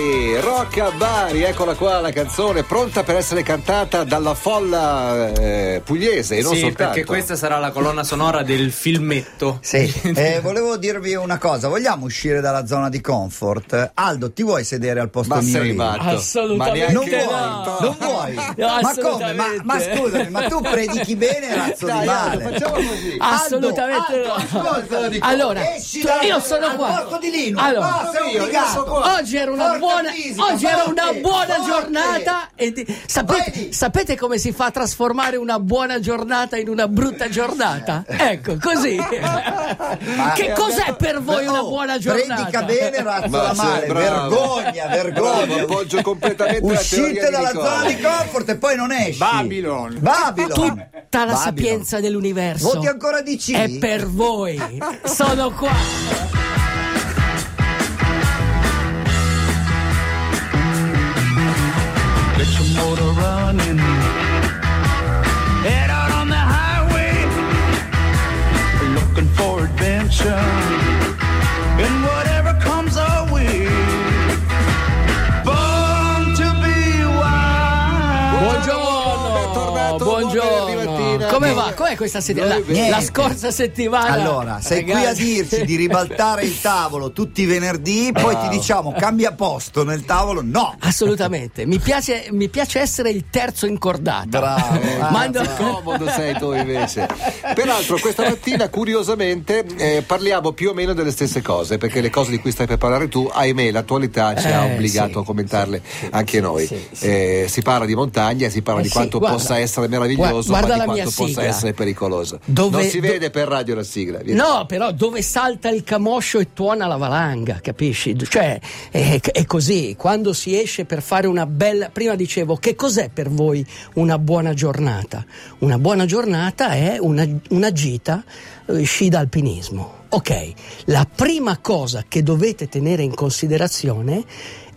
Bari, Rocca Bari, eccola qua la canzone pronta per essere cantata dalla folla eh, pugliese e non sì, soltanto. perché questa sarà la colonna sonora del filmetto. Sì, eh, volevo dirvi una cosa, vogliamo uscire dalla zona di comfort? Aldo, ti vuoi sedere al posto Ma mio? sei matto. Assolutamente Non Ma neanche- vuoi, no. non vuoi. No, ma come? Ma, ma scusami, ma tu predichi bene razzo di Dai, Aldo, male. facciamo così. Assolutamente Aldo, no. Aldo, ascolta, dico, allora, esci tu- da- io sono al qua. posto di Lino. Allora, No, sei io, io sono qua. Oggi era una buona, fisica, oggi era una buona forte. giornata. E di- sapete, sapete come si fa a trasformare una buona giornata in una brutta giornata? Ecco, così. che cos'è per voi una Oh, buona giornata? Predica bene, razzo Ma da sei male. Vergogna, vergogna. Appoggio completamente Uscite dalla zona di comfort e poi non esci. Babylon. Babylon. Tutta la Babylon. sapienza dell'universo Voti ancora di C? è per voi. Sono qua. Com'è questa settimana? La, la scorsa settimana. Allora, sei qui a ragazzi. dirci di ribaltare il tavolo tutti i venerdì, poi ti diciamo cambia posto nel tavolo. No! Assolutamente, mi piace, mi piace essere il terzo incordato. Bravo. ah, Mando- Comodo sei tu invece. Peraltro, questa mattina, curiosamente, eh, parliamo più o meno delle stesse cose, perché le cose di cui stai per parlare tu, ahimè, l'attualità ci ha Eh, obbligato sì, a commentarle sì, anche sì, noi. sì, sì. Eh, si parla di montagna, si parla Eh di sì, quanto guarda. possa essere meraviglioso, ma di quanto possa sigla. essere pericoloso. Dove- non si do- vede per radio la sigla. vieni. No, però dove salta il camoscio e tuona la valanga, capisci? Cioè, è, è così, quando si esce per fare una bella... Prima dicevo, che cos'è per voi una buona giornata? Una buona giornata è una, una gita eh, sci da alpinismo. Ok, la prima cosa che dovete tenere in considerazione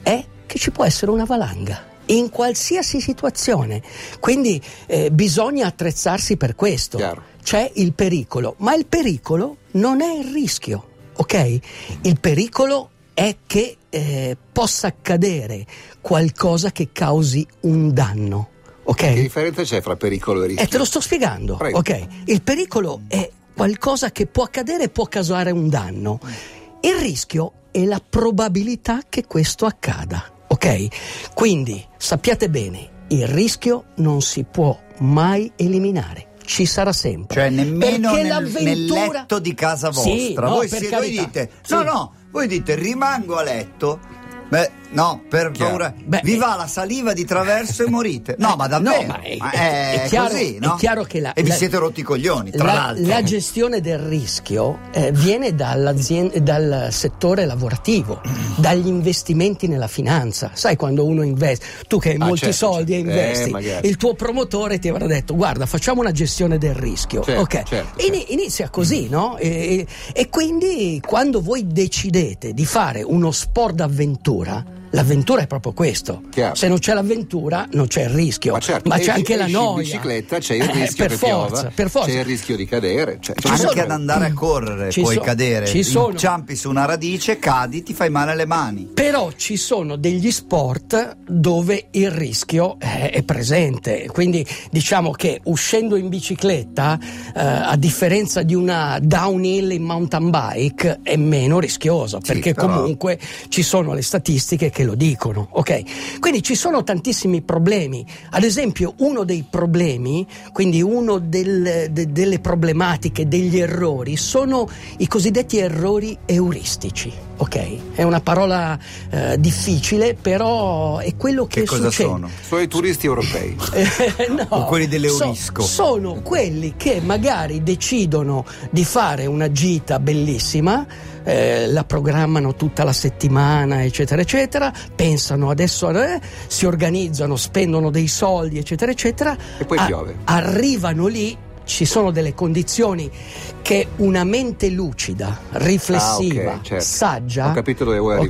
è che ci può essere una valanga. In qualsiasi situazione. Quindi eh, bisogna attrezzarsi per questo Chiaro. c'è il pericolo, ma il pericolo non è il rischio, ok? Il pericolo è che eh, possa accadere qualcosa che causi un danno, ok? Che differenza c'è fra pericolo e rischio? E te lo sto spiegando, Prego. ok? Il pericolo è qualcosa che può accadere e può causare un danno. Il rischio è la probabilità che questo accada, ok? Quindi sappiate bene, il rischio non si può mai eliminare. Ci sarà sempre. Cioè nemmeno nel, nel letto di casa Sì, vostra. no, voi, siete- voi dite, Sì. no, no, voi dite rimango a letto. Beh, no, per Chiaro. paura. Beh, vi eh. va la saliva di traverso e morite. No, ma davvero. No, ma è- Ma è- è, è chiaro- così, è no? chiaro che la- e vi la- siete rotti i coglioni, tra la, l'altro. la gestione del rischio eh, viene dal settore lavorativo, dagli investimenti nella finanza. Sai quando uno investe, tu che hai Ah, molti certo, soldi e certo. investi, Eh, il tuo promotore ti avrà detto guarda facciamo una gestione del rischio. Certo, ok, certo, Ini- inizia così, no? E, e quindi quando voi decidete di fare uno sport d'avventura, l'avventura è proprio questo. Chiaro. Se non c'è l'avventura non c'è il rischio, Ma, certo, ma c'è esci- anche la esci in noia. bicicletta c'è il Eh, rischio per che forza, piova, per forza. c'è il rischio di cadere. Cioè, ci Anche sono- ad andare a correre Ci puoi so- cadere, ci sono. inciampi su una radice, cadi, ti fai male alle mani. Però ci sono degli sport dove il rischio è, è presente, quindi diciamo che uscendo in bicicletta, eh, a differenza di una downhill in mountain bike, è meno rischioso, Sì, perché però- comunque ci sono le statistiche che lo dicono, ok? Quindi ci sono tantissimi problemi. Ad esempio, uno dei problemi, quindi uno del- de- delle problematiche, degli errori, sono i cosiddetti errori euristici. Ok, è una parola eh, difficile, però è quello che, Che cosa succede. sono? Sono i turisti europei. Eh, no, O quelli dell'Eurisco? so- sono quelli che magari decidono di fare una gita bellissima, eh, la programmano tutta la settimana, eccetera, eccetera, pensano adesso, eh, si organizzano, spendono dei soldi, eccetera, eccetera. E poi piove. Arrivano lì ci sono delle condizioni che una mente lucida, riflessiva, Ah, ok, certo. saggia, Ho capito dove vuoi ok,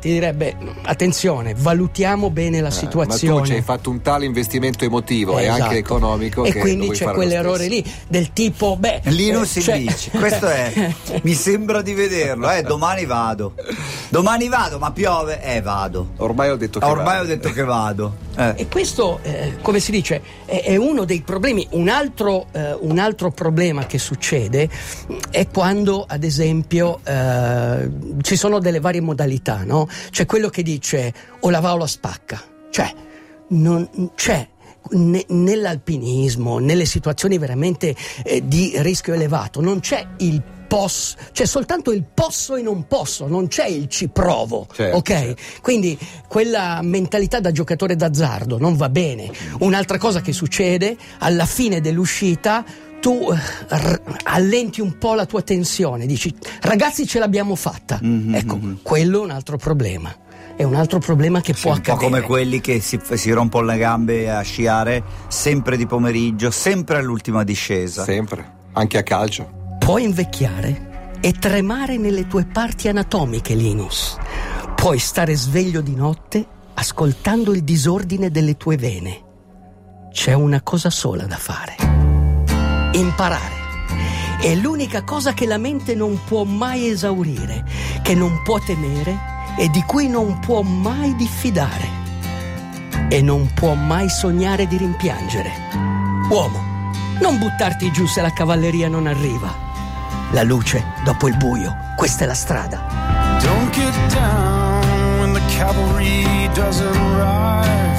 ti direbbe attenzione, valutiamo bene la Eh, situazione. Ma tu ci hai fatto un tale investimento emotivo e Esatto. anche economico e che quindi c'è quell'errore lì del tipo beh Linus eh, cioè- dice, questo è, mi sembra di vederlo, eh, domani vado. Domani vado, ma piove? Eh, vado. Ormai ho detto che Ormai va. ho detto che vado. Eh. E questo, eh, come si dice, è, è uno dei problemi. Un altro, eh, un altro problema che succede è quando, ad esempio, eh, ci sono delle varie modalità, no? C'è quello che dice o la va o la spacca. Cioè, non c'è. ne- nell'alpinismo, nelle situazioni veramente eh, di rischio elevato, non c'è il posso, c'è soltanto il posso e non posso, non c'è il ci provo, Certo, ok? certo. Quindi quella mentalità da giocatore d'azzardo non va bene. Un'altra cosa che succede alla fine dell'uscita tu eh, r- allenti un po' la tua tensione, dici ragazzi ce l'abbiamo fatta. Mhm, ecco, mhm. quello è un altro problema. È un altro problema che Sì, può un po' accadere. come quelli che si, si rompono le gambe a sciare sempre di pomeriggio, sempre all'ultima discesa. Sempre, anche a calcio. Puoi invecchiare e tremare nelle tue parti anatomiche, Linus. Puoi stare sveglio di notte ascoltando il disordine delle tue vene. C'è una cosa sola da fare. Imparare. È l'unica cosa che la mente non può mai esaurire, che non può temere e di cui non può mai diffidare. E non può mai sognare di rimpiangere. Uomo, non buttarti giù se la cavalleria non arriva. La luce dopo il buio, questa è la strada. Don't get down when the cavalry doesn't arrive.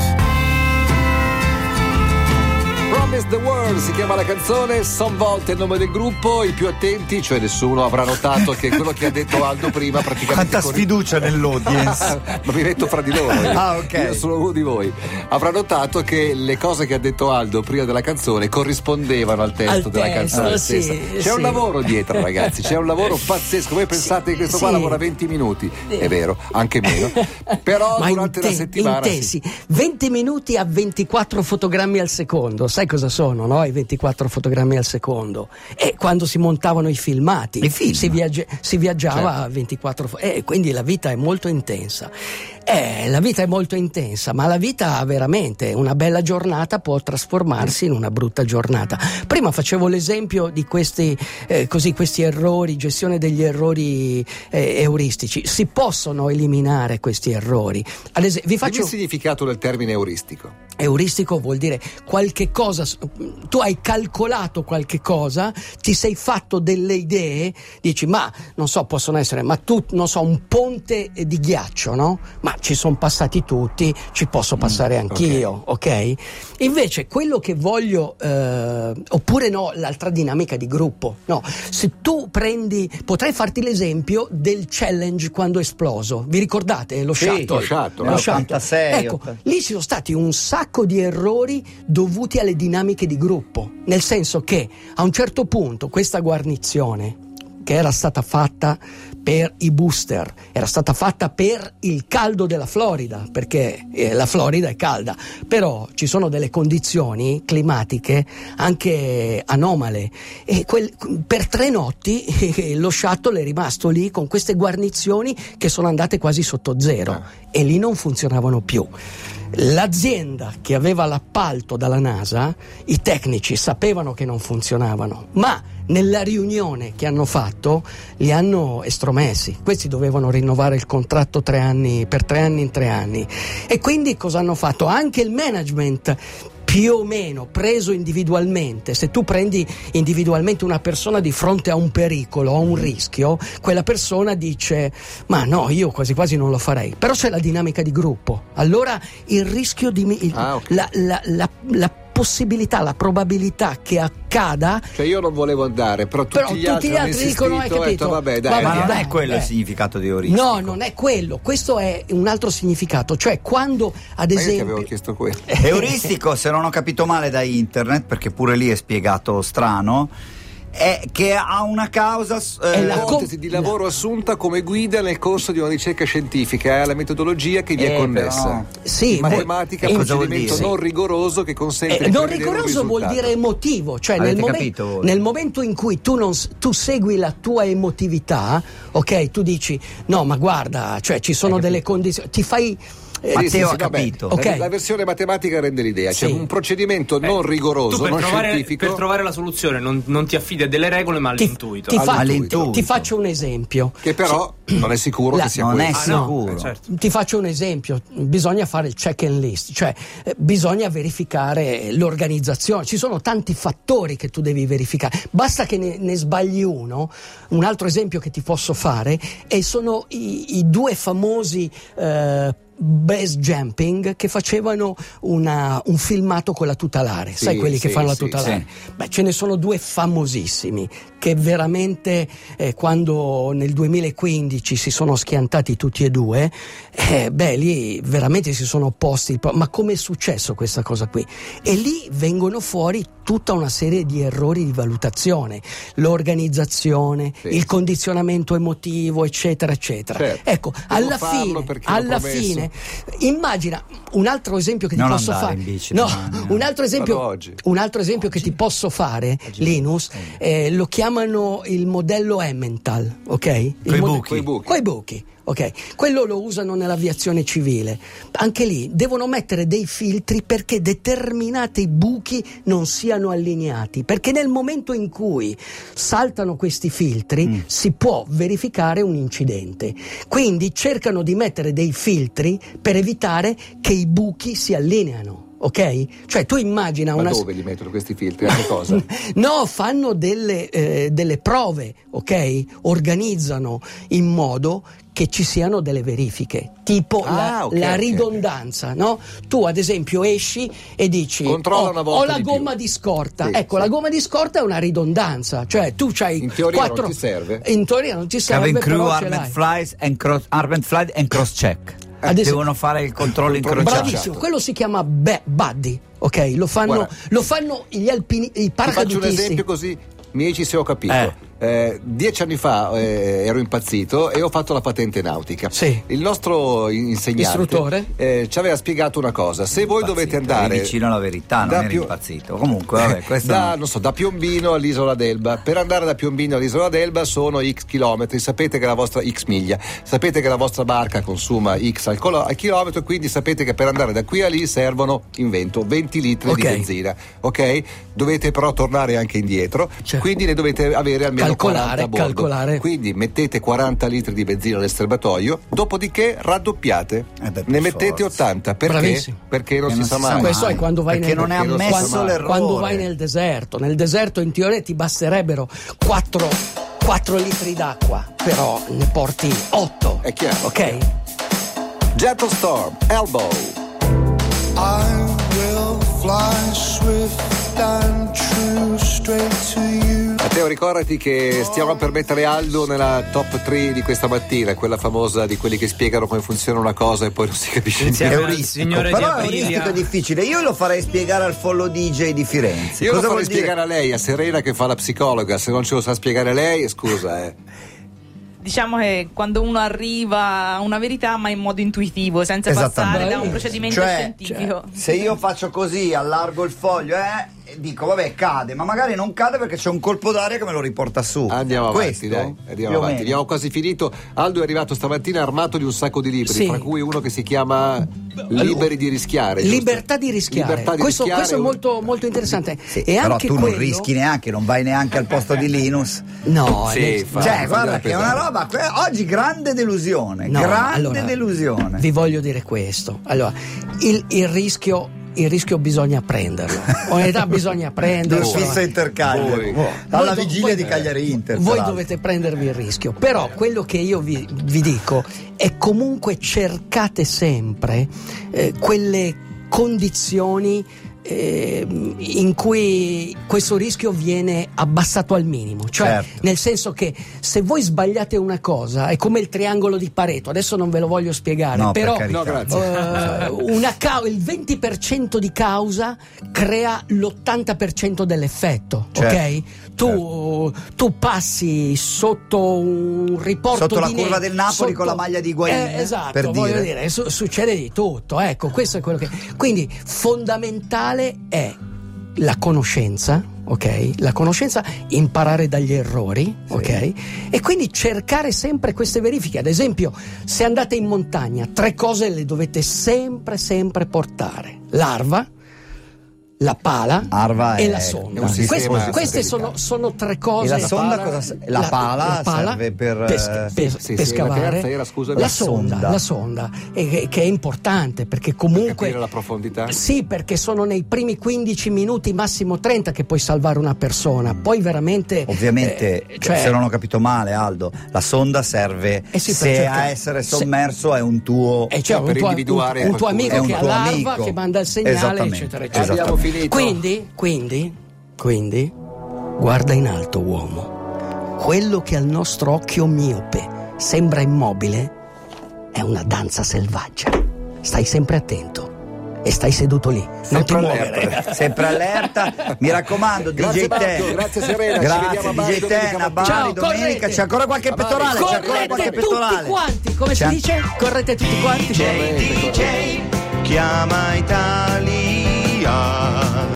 Promise the World si chiama la canzone, son volte il nome del gruppo, i più attenti, cioè nessuno, avrà notato che quello che ha detto Aldo prima praticamente... Quanta con- sfiducia nell'audience. Ma mi metto fra di loro. Io. Ah, ok. Io sono uno di voi. Avrà notato che le cose che ha detto Aldo prima della canzone corrispondevano al testo Al della testo, canzone sì, stessa. C'è sì. un lavoro dietro, ragazzi. C'è un lavoro pazzesco. Voi pensate che questo qua lavora 20 minuti? È vero, anche meno. Però Ma durante la inten- settimana. intensi, sì. 20 minuti a 24 fotogrammi al secondo. Sai cosa sono, no? I 24 fotogrammi al secondo. E quando si montavano i filmati. Si, viaggia- si viaggiava Certo. a 24 fo- E quindi la vita è molto intensa. Eh, la vita è molto intensa, ma la vita veramente, una bella giornata può trasformarsi in una brutta giornata. Prima facevo l'esempio di questi, eh, così, questi errori, gestione degli errori eh, euristici. Si possono eliminare questi errori. Ad esempio, vi faccio il significato del termine euristico. Euristico vuol dire qualche cosa, tu hai calcolato qualche cosa, ti sei fatto delle idee, dici ma non so, possono essere, ma tu non so, un ponte di ghiaccio, no? Ma ci sono passati tutti, ci posso passare anch'io, ok? Invece quello che voglio, eh, oppure no, l'altra dinamica di gruppo, no, se tu prendi, potrei farti l'esempio del challenge quando è esploso, vi ricordate lo Sì, shuttle? lo shuttle, Lo shuttle. 86, Ecco, lì ci sono stati un sacco di errori dovuti alle dinamiche di gruppo, nel senso che a un certo punto questa guarnizione che era stata fatta per i booster, era stata fatta per il caldo della Florida, perché eh, la Florida è calda, però ci sono delle condizioni climatiche anche anomale. E quel- per tre notti eh, lo shuttle è rimasto lì con queste guarnizioni che sono andate quasi sotto zero. E lì non funzionavano più. L'azienda che aveva l'appalto dalla NASA, i tecnici sapevano che non funzionavano, ma nella riunione che hanno fatto li hanno estromessi. Questi dovevano rinnovare il contratto tre anni, per tre anni in tre anni. E quindi cosa hanno fatto? Anche il management più o meno preso individualmente, se tu prendi individualmente una persona di fronte a un pericolo, a un rischio, quella persona dice ma no, io quasi quasi non lo farei. Però c'è la dinamica di gruppo. Allora il rischio di il- Ah, ok. la, la- la- la possibilità, la probabilità che accada Cioè io non volevo andare, però tutti Però gli tutti altri, gli altri dicono, hai ho detto, capito? vabbè, dai, Ma non è quello il eh. significato di euristico. No, non è quello, questo è un altro significato, cioè quando ad Ma esempio avevo chiesto quello. Euristico, se non ho capito male da internet, perché pure lì è spiegato strano, è che ha una causa eh, È la com- Ipotesi di lavoro assunta come guida nel corso di una ricerca scientifica, è la metodologia che vi è Eh, connessa. però- Sì, matematica, voi- cosa vuol procedimento non rigoroso che consente Eh, di non un rigoroso vuol dire emotivo, cioè nel, momen- nel momento in cui tu, non tu segui la tua emotività, ok, tu dici no ma guarda, cioè ci sono delle condizioni, ti fai... eh, Matteo ha vabbè, capito. la- Ok. La, versione matematica rende l'idea, c'è Sì. un procedimento non rigoroso, per non trovare, scientifico. per trovare la soluzione non, non ti affidi a delle regole ma ti, all'intuito. ti fa- All'intuito. ti faccio un esempio. Che però non è sicuro La- che sia non è questo. Ah, no, sicuro. eh, certo. Ti faccio un esempio, bisogna fare il check and list, cioè eh, bisogna verificare l'organizzazione, ci sono tanti fattori che tu devi verificare, basta che ne, ne sbagli uno, un altro esempio che ti posso fare e sono i, i due famosi eh, base jumping che facevano una- un filmato con la tutelare, Sì, sai quelli che sì, fanno la sì, tutelare? Beh, ce ne sono due famosissimi che veramente eh, quando nel 2015 si sono schiantati tutti e due, eh, beh, lì veramente si sono opposti. Ma come è successo questa cosa qui? E lì vengono fuori tutta una serie di errori di valutazione, l'organizzazione, Sì. il condizionamento emotivo, eccetera, eccetera. Certo. Ecco, Devo alla fine, alla promesso. Immagina un altro esempio che ti Non posso fare. bici no, domani, eh. un altro esempio, oggi. un altro esempio che ti posso fare, Linus, eh, lo chiamano il modello Emmental, ok? Coi buchi. Coi buchi. Coi buchi. Ok, quello lo usano nell'aviazione civile. Anche lì devono mettere dei filtri perché determinati buchi non siano allineati. Perché nel momento in cui saltano questi filtri si può verificare un incidente. Quindi cercano di mettere dei filtri per evitare che i buchi si allineano. Ok? Cioè tu immagina Ma una. dove li mettono questi filtri? A che cosa? No, fanno delle, eh, delle prove, ok? Organizzano in modo che ci siano delle verifiche, tipo Ah, la, ok, la ridondanza, no? Tu ad esempio esci e dici Controlla "Oh, una volta ho la di più." gomma di scorta. Sì, ecco, sì. la gomma di scorta è una ridondanza, cioè tu c'hai In teoria non quattro... ti serve? In teoria non ti serve, Cabin crew, armed l'hai. flies and cross, armed flight and cross check. Ad esempio- Devono fare il controllo incrociato. Bravissimo, quello si chiama be- buddy, ok? Lo fanno, Guarda. lo fanno gli alpini, i Ti faccio un paracadutisti. esempio così mi dici se ho capito. Eh. Eh, dieci anni fa eh, ero impazzito e ho fatto la patente nautica. Sì. Il nostro insegnante Istruttore? eh, ci aveva spiegato una cosa: se voi dovete andare vicino alla verità, non da eri Pio- impazzito. Comunque, vabbè, da, no. non so, da Piombino all'isola d'Elba. Per andare da Piombino all'isola d'Elba sono X chilometri. Sapete che la vostra X miglia, sapete che la vostra barca consuma X al, colo- al chilometro, quindi sapete che per andare da qui a lì servono, invento, 20 litri Ok. di benzina. Ok? Dovete però tornare anche indietro, Certo. quindi ne dovete avere almeno Calcolare, 40 a bordo. calcolare. Quindi mettete 40 litri di benzina nel serbatoio, dopodiché raddoppiate. Eh beh, ne mettete forza. 80 perché? Bravissimo. Perché non Eh, si non sa si sa mai. Questo è quando vai Perché nel non è perché non si ammesso l'errore. quando vai nel deserto. Nel deserto in teoria ti basterebbero 4, litri d'acqua, però ne porti 8. È chiaro. Ok? Gentle Storm, Elbow. I will fly swift and true straight. Matteo, ricordati che stiamo per mettere Aldo nella top 3 di questa mattina, quella famosa di quelli che spiegano come funziona una cosa e poi non si capisce niente. signore di Però è euristico è difficile. Io lo farei spiegare al follow DJ di Firenze. Io lo Cosa farei vuol dire? spiegare a lei, a Serena che fa la psicologa, se non ce lo sa spiegare lei, scusa, eh. Diciamo che quando uno arriva a una verità, ma in modo intuitivo, senza passare da un procedimento Cioè, scientifico. Se io faccio così, allargo il foglio, eh, dico, vabbè, cade, ma magari non cade perché c'è un colpo d'aria che me lo riporta su. Andiamo Questo, avanti, dai. Andiamo avanti. Abbiamo quasi finito. Aldo è arrivato stamattina armato di un sacco di libri, Sì. fra cui uno che si chiama Liberi di rischiare. giusto? Libertà di rischiare. Libertà di questo, rischiare questo è molto, molto interessante. Sì, e però anche tu quello... non rischi neanche, non vai neanche al posto di Linus. No, Sì, fa- cioè, fa guarda che è una roba. oggi grande delusione. No, grande allora, delusione. Vi voglio dire questo. Allora, il, il rischio. Il rischio bisogna prenderlo. Onestà bisogna prenderlo. Due fisso Inter Cagliari. Voi. Alla Voi do- vigilia voi- di Cagliari Inter. Voi dovete prendervi il rischio, però quello che io vi, vi dico è comunque cercate sempre eh, quelle condizioni ehm, in cui questo rischio viene abbassato al minimo. Cioè, Certo. nel senso che se voi sbagliate una cosa, è come il triangolo di Pareto, adesso non ve lo voglio spiegare, No, per però grazie. eh, una cau- il 20% di causa crea l'80% dell'effetto, Certo, ok? Tu, tu passi sotto un riporto Sotto la di curva ne- del Napoli con la maglia di Higuaín, Eh, esatto, per voglio dire. dire, su- succede di tutto, ecco, questo è quello che quindi fondamentale è la conoscenza, ok? La conoscenza, imparare dagli errori, ok? E quindi cercare sempre queste verifiche. Ad esempio, se andate in montagna, tre cose le dovete sempre, sempre portare: l'arva, la pala Arva e la sonda. un queste queste sono, sono tre cose. E la sonda pala- cosa la, pala serve per pes- eh, per, sì, sì, per sì, scavare la terza era, scusami. la La sonda, la sonda e che, è importante perché comunque capire la profondità. sì perché sono nei primi 15 minuti massimo 30 che puoi salvare una persona poi veramente Ovviamente, eh, cioè, se non ho capito male, Aldo, la sonda serve Eh sì, per se cercare- a essere se- sommerso è un tuo. eh, cioè, per un, tuo, individuare un- un tuo amico un che ha tuo l'arva che manda il segnale eccetera eccetera finito. quindi quindi quindi guarda in alto uomo. Quello che al nostro occhio miope sembra immobile è una danza selvaggia. Stai sempre attento e stai seduto lì. Non ti Sempre muovere. allerta. Sempre allerta, mi raccomando, Grazie DJ Marco, Ten. grazie Serena, ci Grazie vediamo a Bari DJ Ten, a. Bari Ciao, domenica. correte. C'è ancora qualche pettorale, c'è ancora correte qualche tutti pettorale. quanti come si C'è- dice? Correte tutti quanti. DJ chiama Italia Maria.